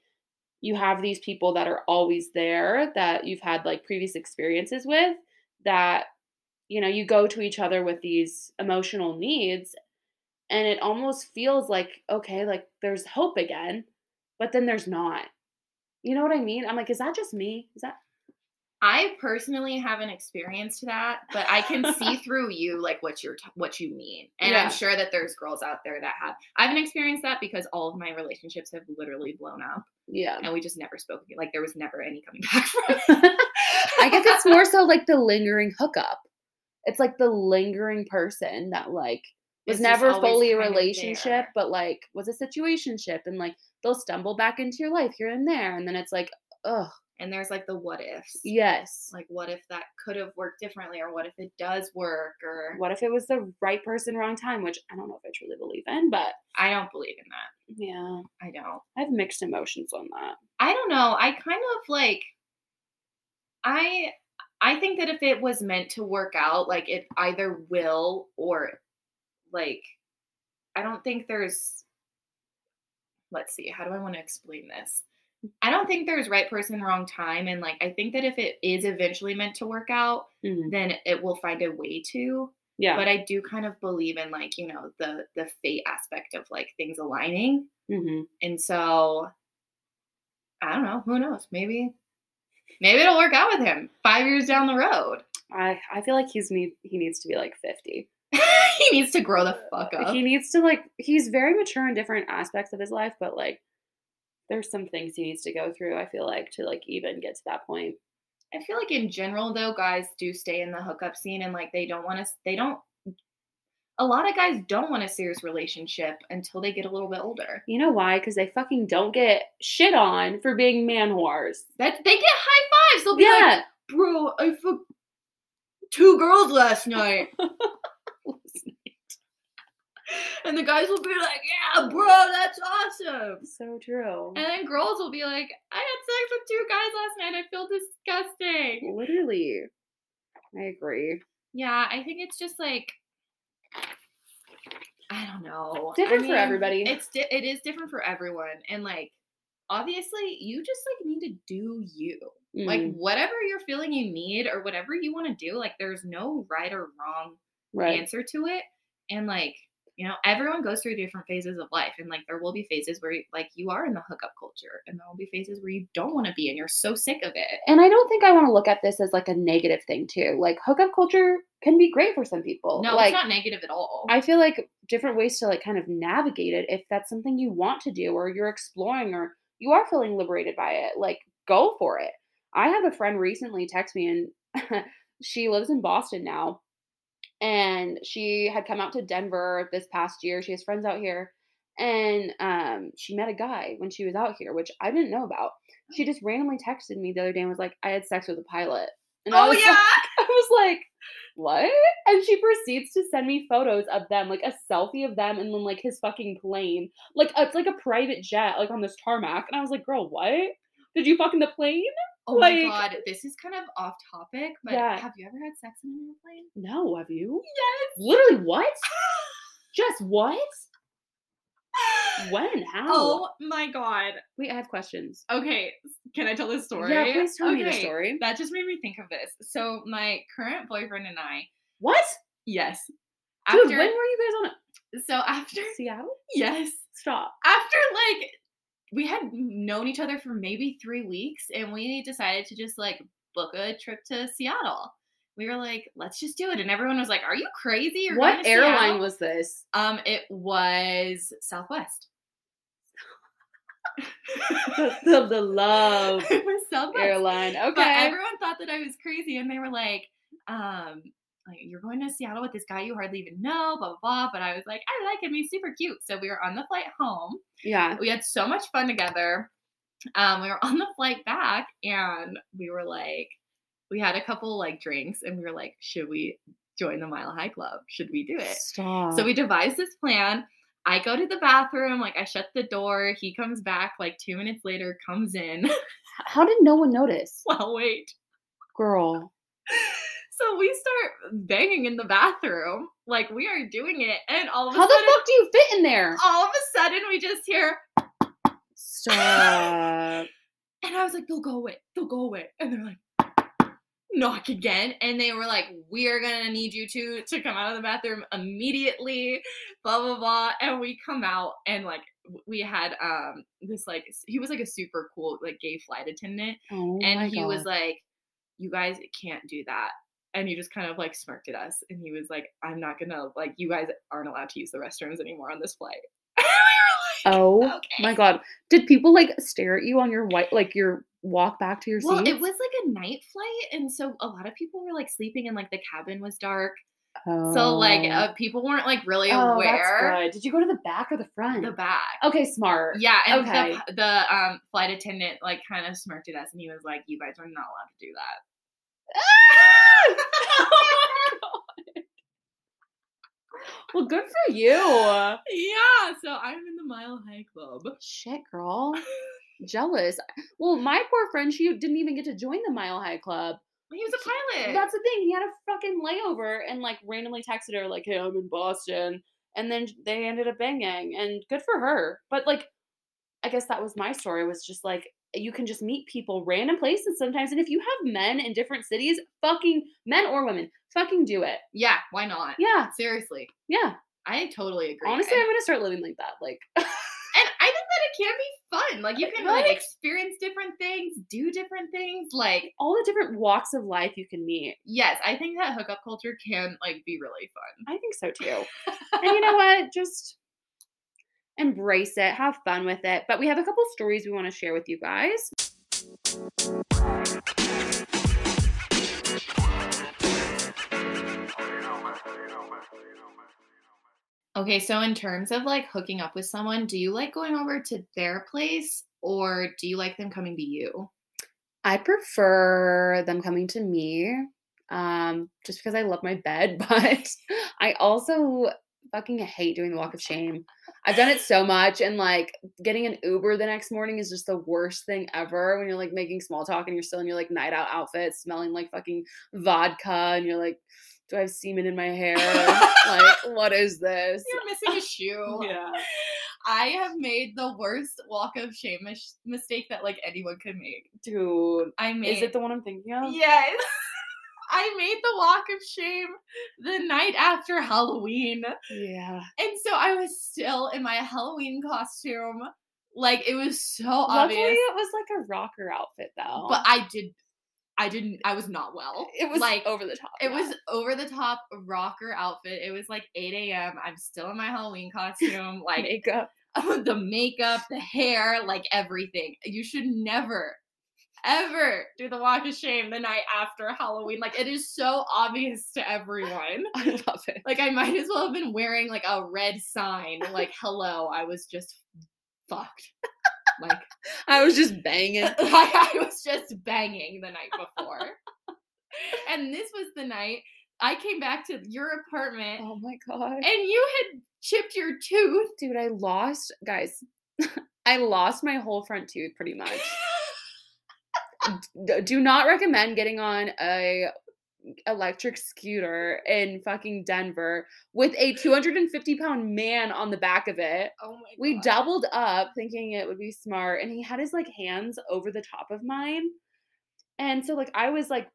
you have these people that are always there that you've had like previous experiences with that you know you go to each other with these emotional needs and it almost feels like okay like there's hope again but then there's not you know what i mean i'm like is that just me is that I personally haven't experienced that, but I can see through you like what you're t- what you mean. And Yeah. I'm sure that there's girls out there that have. I haven't experienced that because all of my relationships have literally blown up yeah and we just never spoke again. Like there was never any coming back from it. I guess it's more so like the lingering hookup. It's like the lingering person that like was It's never fully a relationship, but like was a situationship, and like they'll stumble back into your life here and there, and then it's like, ugh, And there's like the what ifs. yes. Like what if that could have worked differently or what if it does work or What if it was the right person, wrong time? Which I don't know if I truly believe in, but I don't believe in that. yeah, I don't. I have mixed emotions on that. I don't know. I kind of like I I think that if it was meant to work out, like it either will or like I don't think there's let's see, how do I want to explain this? I don't think there's right person, wrong time. And like I think that if it is eventually meant to work out, Mhm. then it will find a way to. Yeah. But I do kind of believe in like, you know, the the fate aspect of like things aligning. hmm And so I don't know, who knows? Maybe maybe it'll work out with him 5 years down the road. I I feel like he's need he needs to be like fifty. He needs to grow the fuck up. He needs to like he's very mature in different aspects of his life, but like there's some things he needs to go through, I feel like, to like even get to that point. I feel like in general though guys do stay in the hookup scene and like they don't want to they don't a lot of guys don't want a serious relationship until they get a little bit older. You know why? Because they fucking don't get shit on for being man whores. That they get high fives. They'll be like, "Bro, I fucked two girls last night." and the guys will be like, "Yeah, bro, that's awesome." so true. And then girls will be like, "I had sex with two guys last night. I feel disgusting." Literally. I agree. Yeah, I think it's just like I don't know. I Different for everybody. It's di- it is different for everyone, and like obviously, you just like need to do you. Like Mm, whatever you're feeling you need or whatever you want to do, like there's no right or wrong right. answer to it. And like, you know, everyone goes through different phases of life. And like there will be phases where like you are in the hookup culture and there will be phases where you don't want to be and you're so sick of it. And I don't think I want to look at this as like a negative thing too. Like hookup culture can be great for some people. No, like it's not negative at all. I feel like different ways to like kind of navigate it if that's something you want to do or you're exploring or you are feeling liberated by it, like go for it. I had a friend recently text me and she lives in Boston now and she had come out to Denver this past year. She has friends out here and um she met a guy when she was out here, which I didn't know about. She just randomly texted me the other day and was like, "I had sex with a pilot." And I oh was yeah. like, I was like, what? And she proceeds to send me photos of them, like a selfie of them and then like his fucking plane. Like it's like a private jet, like on this tarmac. And I was like, girl, what? Did you fuck in the plane? Oh my god, this is kind of off topic, but Yeah. have you ever had sex in an airplane? No, have you? Yes. Literally what? Just what? When? How? Oh my god. Wait, I have questions. Okay, can I tell this story? Yeah, please tell me the Okay, story. That just made me think of this. So my current boyfriend and I, What? yes. Dude, After when were you guys on so after Seattle? yes. Stop. After like we had known each other for maybe three weeks and we decided to just like book a trip to Seattle. We were like, let's just do it. And everyone was like, Are you crazy? You're What airline Seattle?" was this? um it was Southwest. The, the, love it was Southwest. airline. Okay. But everyone thought that I was crazy, and they were like, um, like you're going to Seattle with this guy you hardly even know, blah blah blah. But I was like, I like him, he's super cute. So we were on the flight home. yeah. We had so much fun together. um, we were on the flight back and we were like, we had a couple like drinks and we were like, should we join the Mile High Club? Should we do it? Stop. So we devised this plan. I go to the bathroom, like I shut the door. He comes back like two minutes later, comes in. How did no one notice? well, wait. Girl. So we start banging in the bathroom, like we are doing it, and all of a How the sudden, fuck do you fit in there? all of a sudden, we just hear, Stop. and I was like, "They'll go away, they'll go away," and they're like, knock again, and they were like, "We're gonna need you to to come out of the bathroom immediately," blah blah blah, and we come out, and like we had um this like he was like a super cool like gay flight attendant. Oh and he was like you guys can't do that and he just kind of like smirked at us and he was like i'm not gonna like you guys aren't allowed to use the restrooms anymore on this flight we like Oh okay my god. Did people like stare at you on your white like your walk back to your seat? well seat? it was like a night flight and so a lot of people were like sleeping and like the cabin was dark so like uh, people weren't like really oh, aware that's good. Did you go to the back or the front? the back Okay, smart. yeah and Okay. the, the um flight attendant like kind of smirked at us and he was like you guys are not allowed to do that Ah! Oh well, good for you. yeah so i'm in the mile high club Shit, girl. Jealous. Well, my poor friend, she didn't even get to join the Mile High Club. he was a pilot That's the thing. He had a fucking layover and like randomly texted her like, "Hey, I'm in Boston," and then they ended up banging, and good for her. But like, I guess that was my story. Was just like you can just meet people random places sometimes, and if you have men in different cities, fucking men or women, fucking do it. Yeah, why not? Yeah, Seriously. yeah. I totally agree. Honestly, and, I'm gonna start living like that. Like, and I think that it can be fun. Like you can Right? like experience different things, do different things. Like all the different walks of life you can meet. yes, I think that hookup culture can like be really fun. I think so too. and you know what? Just embrace it, have fun with it. But we have a couple stories we want to share with you guys. Okay, so in terms of like hooking up with someone, do you like going over to their place or do you like them coming to you? I prefer them coming to me um, just because I love my bed, but I also fucking hate doing the walk of shame. I've done it so much, and like getting an Uber the next morning is just the worst thing ever when you're like making small talk and you're still in your like night out outfit, smelling like fucking vodka, and you're like, do I have semen in my hair? like, what is this? You're missing a shoe. Yeah. I have made the worst walk of shame mis- mistake that like anyone could make. Dude, I made is it the one I'm thinking of? Yes. I made the walk of shame the night after Halloween. Yeah. And so I was still in my Halloween costume. Like it was so Luckily, obvious. it was like a rocker outfit though. But I did I didn't I was not well. it was like like over the top. it yeah. was over the top rocker outfit. It was like 8 a.m. I'm still in my Halloween costume. Like makeup. the makeup, the hair, like everything. You should never, ever do the walk of shame the night after Halloween. Like it is so obvious to everyone. I love it. Like I might as well have been wearing like a red sign, like "Hello, I was just fucked." Like I was just banging. I, I was just banging the night before. and this was the night I came back to your apartment Oh my god. and you had chipped your tooth. Dude, I lost guys. I lost my whole front tooth pretty much. Do not recommend getting on a electric scooter in fucking Denver with a 250 pound man on the back of it. Oh my We doubled up thinking it would be smart, and he had his like hands over the top of mine. And so like I was like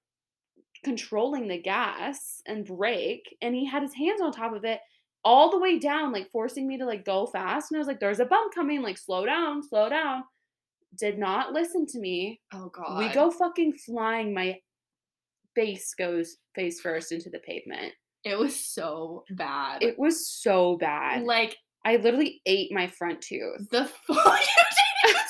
controlling the gas and brake, and he had his hands on top of it all the way down, like forcing me to like go fast. And I was like, there's a bump coming, like slow down, slow down. Did not listen to me. Oh god. We go fucking flying. My face goes face first into the pavement. It was so bad. It was so bad. like I literally ate my front tooth. the pho- you didn't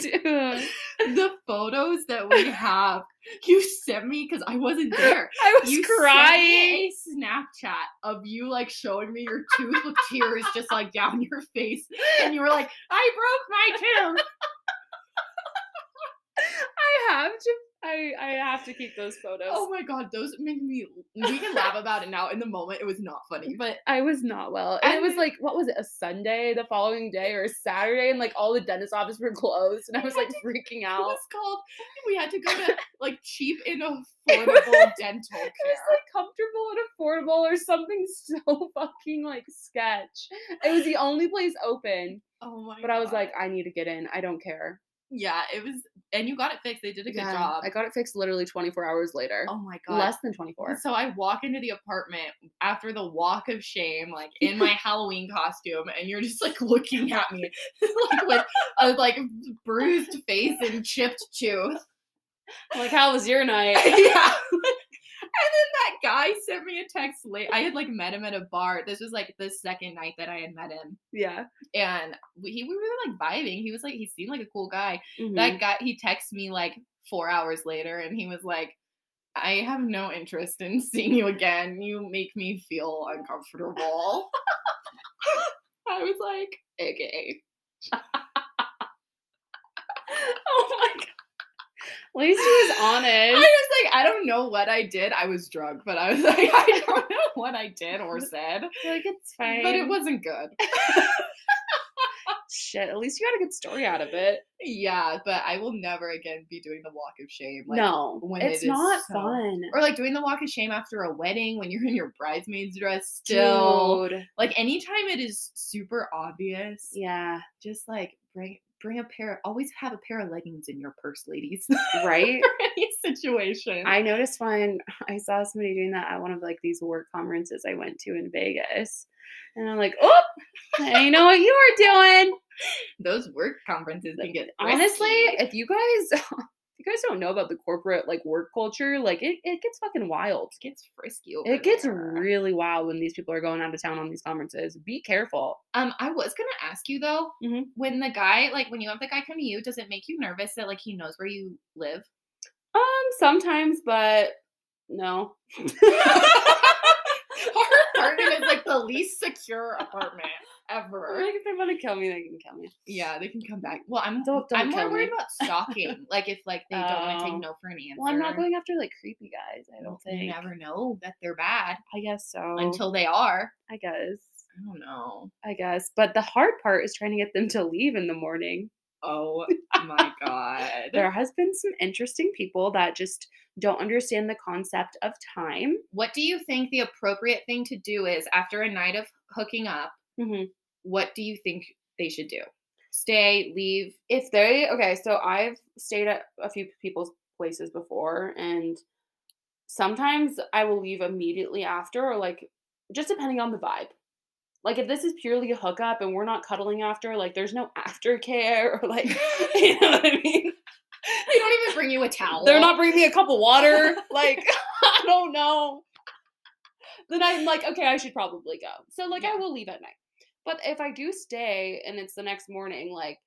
swallow it. Dude. the photos that we have you sent me because I wasn't there. I was you crying. Snapchat of you like showing me your tooth with tears just like down your face, and you were like, "I broke my tooth." I have to I I have to keep those photos. Oh my god, those make me. We can laugh about it now. In the moment, it was not funny, but I was not well. And it was like, what was it, a Sunday the following day or a Saturday? And like all the dentist offices were closed. And I was like freaking it out. was called. We had to go to like cheap and affordable dental It was care. like comfortable and affordable or something so fucking like sketch. It was the only place open. Oh my! But I was like, I need to get in. I don't care. Yeah, it was, and you got it fixed. They did a good Yeah, job. I got it fixed literally 24 hours later. oh my god, Less than 24. So I walk into the apartment after the walk of shame, like in my Halloween costume, and you're just like looking at me, like with a like bruised face and chipped tooth. like, how was your night? yeah. And then that guy sent me a text late. I had like met him at a bar. This was like the second night that I had met him, yeah. and we, he, we were like vibing. He was like, he seemed like a cool guy. Mhm. That guy, he texted me like four hours later, and he was like, "I have no interest in seeing you again. You make me feel uncomfortable." I was like, "Okay." oh my god. At least he was honest. I was like, I don't know what I did. I was drunk, but I was like, I don't know what I did or said, like, it's fine. but it wasn't good. shit. At least you got a good story out of it. Yeah, but I will never again be doing the walk of shame. Like, no, when it's it is not so- fun. Or like doing the walk of shame after a wedding when you're in your bridesmaid's dress still. Dude. Like anytime it is super obvious, Yeah. just like bring bring a pair. Always have a pair of leggings in your purse, ladies. Right? For any situation. I noticed when I saw somebody doing that at one of like these work conferences I went to in Vegas. And I'm like, oh, I know what you were doing. Those work conferences can get Honestly, if you guys guys don't know about the corporate like work culture, like it, it gets fucking wild. it gets frisky. Over It gets there. really wild when these people are going out of town on these conferences. Be careful. Um, I was gonna ask you though, Mhm. when the guy, like, when you have the guy come to you, does it make you nervous that like he knows where you live? Um, sometimes, but no. Our apartment is like the least secure apartment ever. Like if they want to kill me, they can kill me. Yeah, they can come back. Well, I'm Don't- don't I'm more worried me. about stalking. like if like they don't want to Oh. take no for an answer. Well, I'm not going after like creepy guys. I don't You think. never know that they're bad I guess so. until they are. I guess. I don't know. I guess. But the hard part is trying to get them to leave in the morning. Oh my god. There has been some interesting people that just don't understand the concept of time. What do you think the appropriate thing to do is after a night of hooking up? Mm-hmm. What do you think they should do? Stay, leave. If they okay, so I've stayed at a few people's places before, and sometimes I will leave immediately after, or like just depending on the vibe. Like if this is purely a hookup and we're not cuddling after, like there's no aftercare or like you know what I mean. They don't even bring you a towel. They're not bringing me a cup of water. Like I don't know. Then I'm like, okay, I should probably go. So like I will leave at night. But if I do stay and it's the next morning, like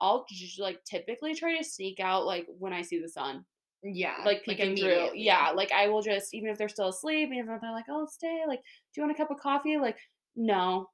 I'll just like typically try to sneak out like when I see the sun, Yeah. like peeking through. Yeah, like I will just even if they're still asleep, even if they're like, "Oh, stay," like, "Do you want a cup of coffee?" Like, no,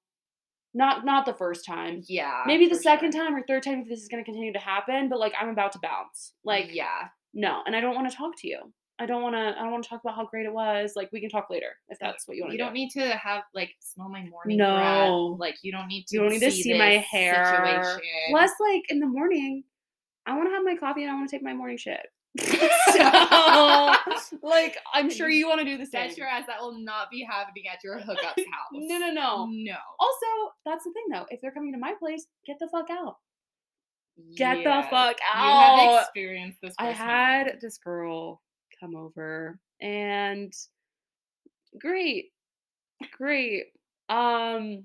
not not the first time. Yeah. Maybe the second sure. time or third time if this is going to continue to happen. But like I'm about to bounce. Like, yeah. no, and I don't want to talk to you. I don't want to. I don't want to talk about how great it was. Like we can talk later if that's what you want You to do. don't need to have like smell my morning No. breath. Like you don't need to. You don't need to see my hair. situation. Plus, like in the morning, I want to have my coffee and I want to take my morning shit. so, like, I'm sure you want to do the same. Bet your ass that will not be happening at your hookup's house. No, no, no. No. Also, that's the thing though. If they're coming to my place, get the fuck out. Get the Yes. fuck You have out. experienced this. I had this girl come over and great. Great. Um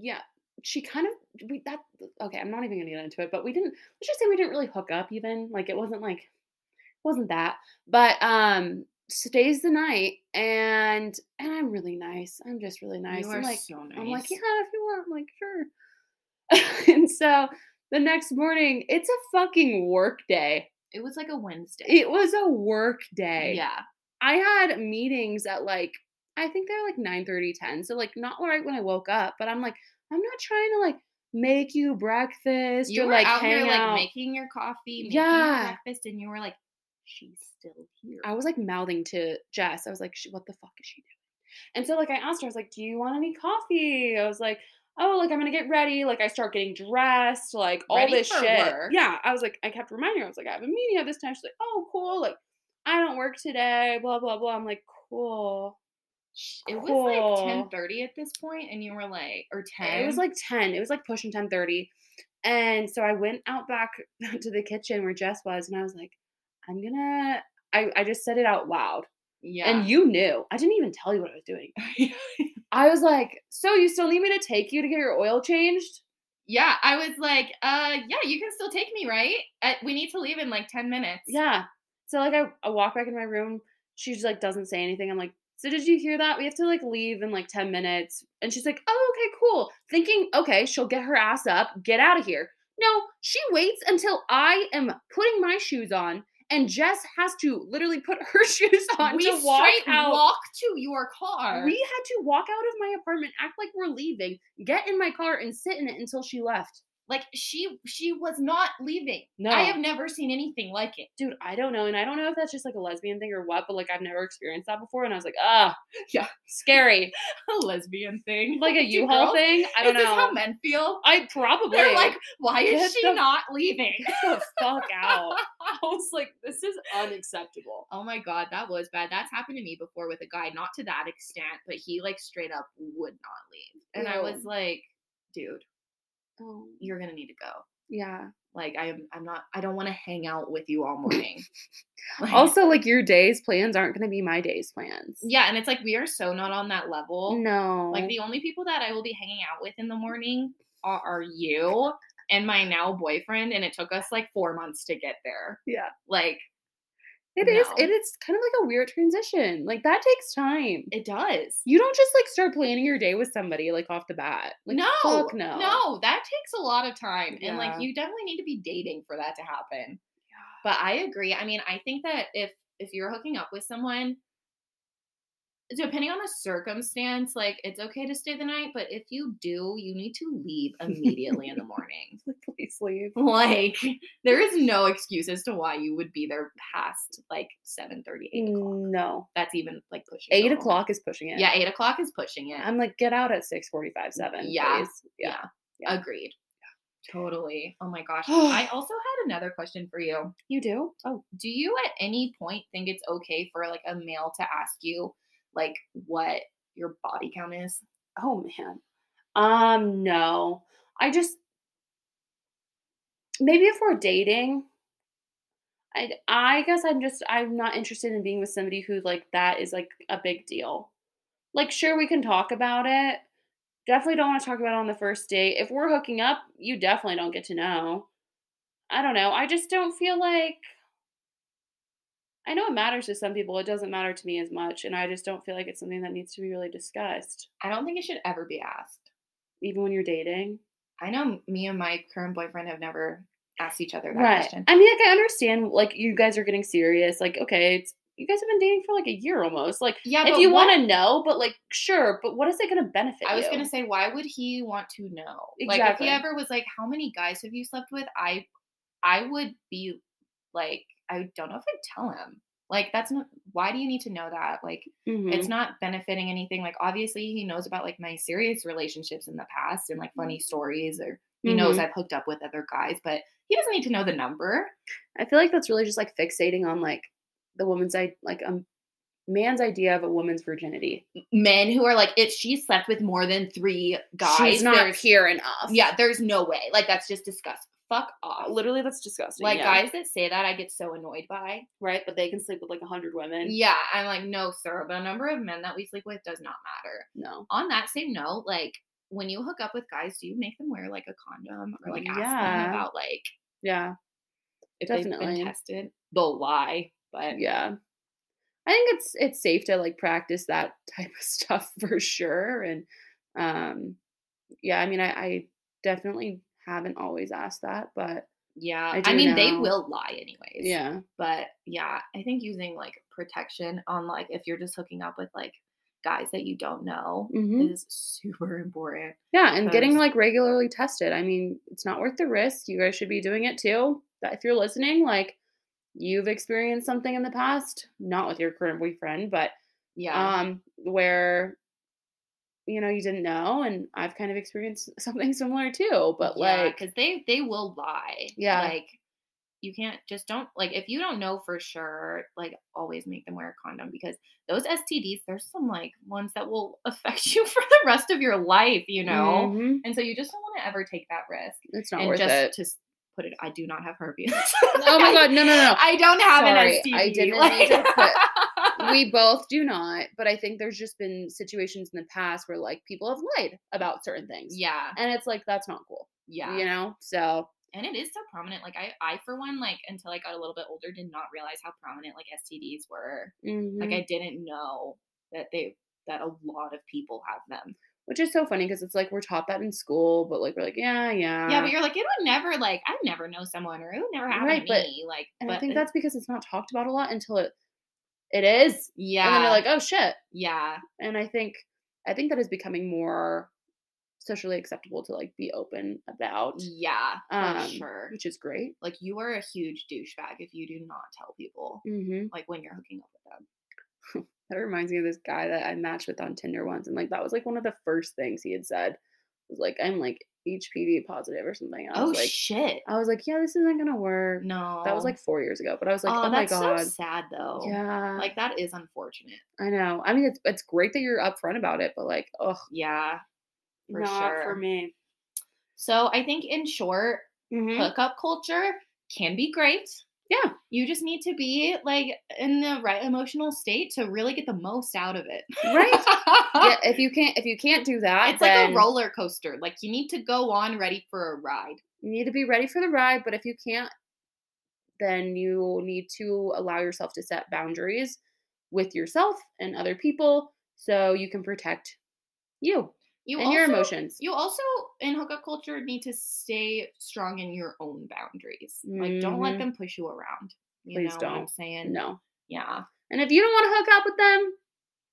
yeah, she kind of we that okay, I'm not even gonna get into it, but we didn't let's just say we didn't really hook up even. Like it wasn't like it wasn't that. But um stays the night and and I'm really nice. I'm just really nice. You I'm are like so nice. I'm like, yeah, if you want, I'm like, sure. and so the next morning, it's a fucking work day. It was like a Wednesday. It was a work day. Yeah. I had meetings at like, I think they're like 9 30, 10. So, like, not right when I woke up, but I'm like, I'm not trying to like make you breakfast You or were like out hang here like making your coffee, making Yeah. your breakfast, and you were like, she's still here. I was like mouthing to Jess. I was like, what the fuck is she doing? And so like I asked her, I was like, do you want any coffee? I was like, oh, like I'm gonna get ready. Like I start getting dressed, like all Ready this shit. work. Yeah. I was like, I kept reminding her, I was like, I have a meeting at this time. She's like, oh, cool. Like I don't work today, blah, blah, blah. I'm like, cool. It was like ten thirty at this point, and you were like, or ten. It was like 10. It was like pushing 1030. And so I went out back to the kitchen where Jess was, and I was like, I'm gonna I, I just said it out loud. yeah. And you knew. I didn't even tell you what I was doing. I was like, so you still need me to take you to get your oil changed? yeah, I was like, uh, yeah, you can still take me, right? Uh, we need to leave in like ten minutes. Yeah. So like I, I walk back in my room. She just like doesn't say anything. I'm like, so did you hear that? We have to like leave in like 10 minutes. And she's like, oh, okay, cool. Thinking, okay, she'll get her ass up, get out of here. No, she waits until I am putting my shoes on and Jess has to literally put her shoes on we to walk out. walk to your car. We had to walk out of my apartment, act like we're leaving, get in my car, and sit in it until she left. Like she she was not leaving. No. I have never seen anything like it. Dude, I don't know. And I don't know if that's just like a lesbian thing or what, but like I've never experienced that before. And I was like, ah, Yeah. scary. A lesbian thing. Like a U-Haul thing. I don't Is this know. how men feel? I probably They're like, why is Get she the- not leaving? get the fuck out. I was like, this is unacceptable. Oh my god, that was bad. That's happened to me before with a guy, not to that extent, but he like straight up would not leave. And I was like, dude, Oh, you're gonna need to go. yeah. Like I am I'm not I don't want to hang out with you all morning. Like, Also, like your day's plans aren't going to be my day's plans. yeah, and it's like we are so not on that level. No. Like the only people that I will be hanging out with in the morning are, are you and my now boyfriend, and it took us like four months to get there. yeah. Like It is. No. It is kind of like a weird transition. Like that takes time. it does. You don't just like start planning your day with somebody like off the bat. Like, no, fuck no. no, that takes a lot of time, and like you definitely need to be dating for that to happen. Yeah. But I agree. I mean, I think that if if you're hooking up with someone, depending on the circumstance, like it's okay to stay the night. But if you do, you need to leave immediately in the morning. Please leave. Like there is no excuse as to why you would be there past like 7 8 o'clock. No. That's even like pushing. Eight o'clock is pushing it. Yeah, eight o'clock is pushing it. I'm like, get out at six forty-five, seven. Yeah. yeah. Yeah. Agreed. Totally. Oh my gosh. I also had another question for you. You do? Oh, do you at any point think it's okay for like a male to ask you like what your body count is? Oh man. Um, no. I just maybe if we're dating, I I guess I'm just I'm not interested in being with somebody who like that is like a big deal. Like sure we can talk about it. Definitely don't want to talk about it on the first date. If we're hooking up, you definitely don't get to know. I don't know. I just don't feel like I know it matters to some people. It doesn't matter to me as much, and I just don't feel like it's something that needs to be really discussed, I don't think it should ever be asked. even when you're dating. I know me and my current boyfriend have never asked each other that right. question. I mean, like I understand, like you guys are getting serious. Like, okay, it's you guys have been dating for like a year almost. Like, Yeah, if you want to know, but like, sure, but what is it going to benefit? I was gonna say, why would he want to know? Like, if he ever was like, "How many guys have you slept with?" I, I would be like, I don't know if I'd tell him. Like, that's not. Why do you need to know that? Like, Mhm. it's not benefiting anything. Like, obviously, he knows about like my serious relationships in the past and like funny stories, or he knows Mhm. I've hooked up with other guys, but he doesn't need to know the number. I feel like that's really just like fixating on like the woman's i like a man's idea of a woman's virginity. Men who are like, if she slept with more than three guys, She's not pure enough. Yeah, there's no way. Like, that's just disgusting. Fuck off. literally, that's disgusting. Like yeah. guys that say that, I get so annoyed by. right? But they can sleep with like a hundred women. Yeah, I'm like, no, sir. But The number of men that we sleep with does not matter. No. On that same note, like when you hook up with guys, do you make them wear like a condom or like ask Yeah. them about like Yeah. if they've Definitely. been tested? They'll lie, but Yeah. I think it's it's safe to like practice that type of stuff for sure. And um yeah, I mean I, I definitely haven't always asked that, but yeah. I I, mean, they will lie anyways. yeah. But yeah, I think using like protection on like if you're just hooking up with like guys that you don't know Mhm. is super important. Yeah, and getting like regularly tested. I mean, it's not worth the risk. You guys should be doing it too. That if you're listening, like you've experienced something in the past, not with your current boyfriend, but Yeah. um where you know you didn't know and I've kind of experienced something similar too, but like because they they will lie. Yeah. like you can't just don't like if you don't know for sure, like always make them wear a condom because those STDs, there's some like ones that will affect you for the rest of your life, you know. mhm, And so you just don't want to ever take that risk. it's not and worth just it. to put it, I do not have herpes. Oh my god, no no no. I don't have Sorry, an STD. I didn't mean to put- we both do not, but I think there's just been situations in the past where like people have lied about certain things. yeah, And it's like that's not cool. yeah. You know? So and it is so prominent. Like I, I for one, like until I got a little bit older, did not realize how prominent like STDs were. Like mhm. I didn't know that they that a lot of people have them. which is so funny because it's like we're taught that in school, but like we're like, yeah, yeah. yeah, but you're like, it would never like I never know someone or it would never happen Right, to but- me. Like, and but I think that's because it's not talked about a lot until it it is. yeah, And then you're like, oh shit. yeah, And I think I think that is becoming more socially acceptable to like be open about. yeah, for Um, sure. Which is great. Like you are a huge douchebag if you do not tell people Mm-hmm. like when you're hooking up with them. That reminds me of this guy that I matched with on Tinder once, and like that was like one of the first things he had said was like, "I'm like HPV positive or something." I Oh was like, shit! I was like, "Yeah, this isn't gonna work." No, That was like four years ago, but I was like, "Oh, my that's god." so sad though. yeah, like that is unfortunate. I know. I mean, it's it's great that you're upfront about it, but like, oh, Yeah, for not for me. So I think in short, Mhm. hookup culture can be great. Yeah. You just need to be like in the right emotional state to really get the most out of it. Right. yeah, if you can't if you can't do that, It's like a roller coaster. Like you need to go on ready for a ride. you need to be ready for the ride. But if you can't, then you need to allow yourself to set boundaries with yourself and other people so you can protect you You and also, your emotions. You also in hookup culture need to stay strong in your own boundaries. Like don't let Mhm. them push you around. You Please know what I'm saying? No. Yeah. And if you don't want to hook up with them,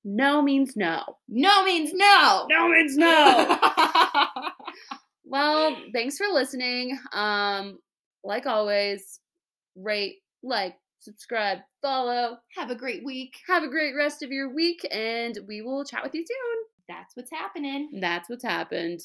no means no. No means no. No means no. well, thanks for listening. Um, like always, rate, like, subscribe, follow. Have a great week. Have a great rest of your week, and we will chat with you soon. That's what's happening. That's what's happened.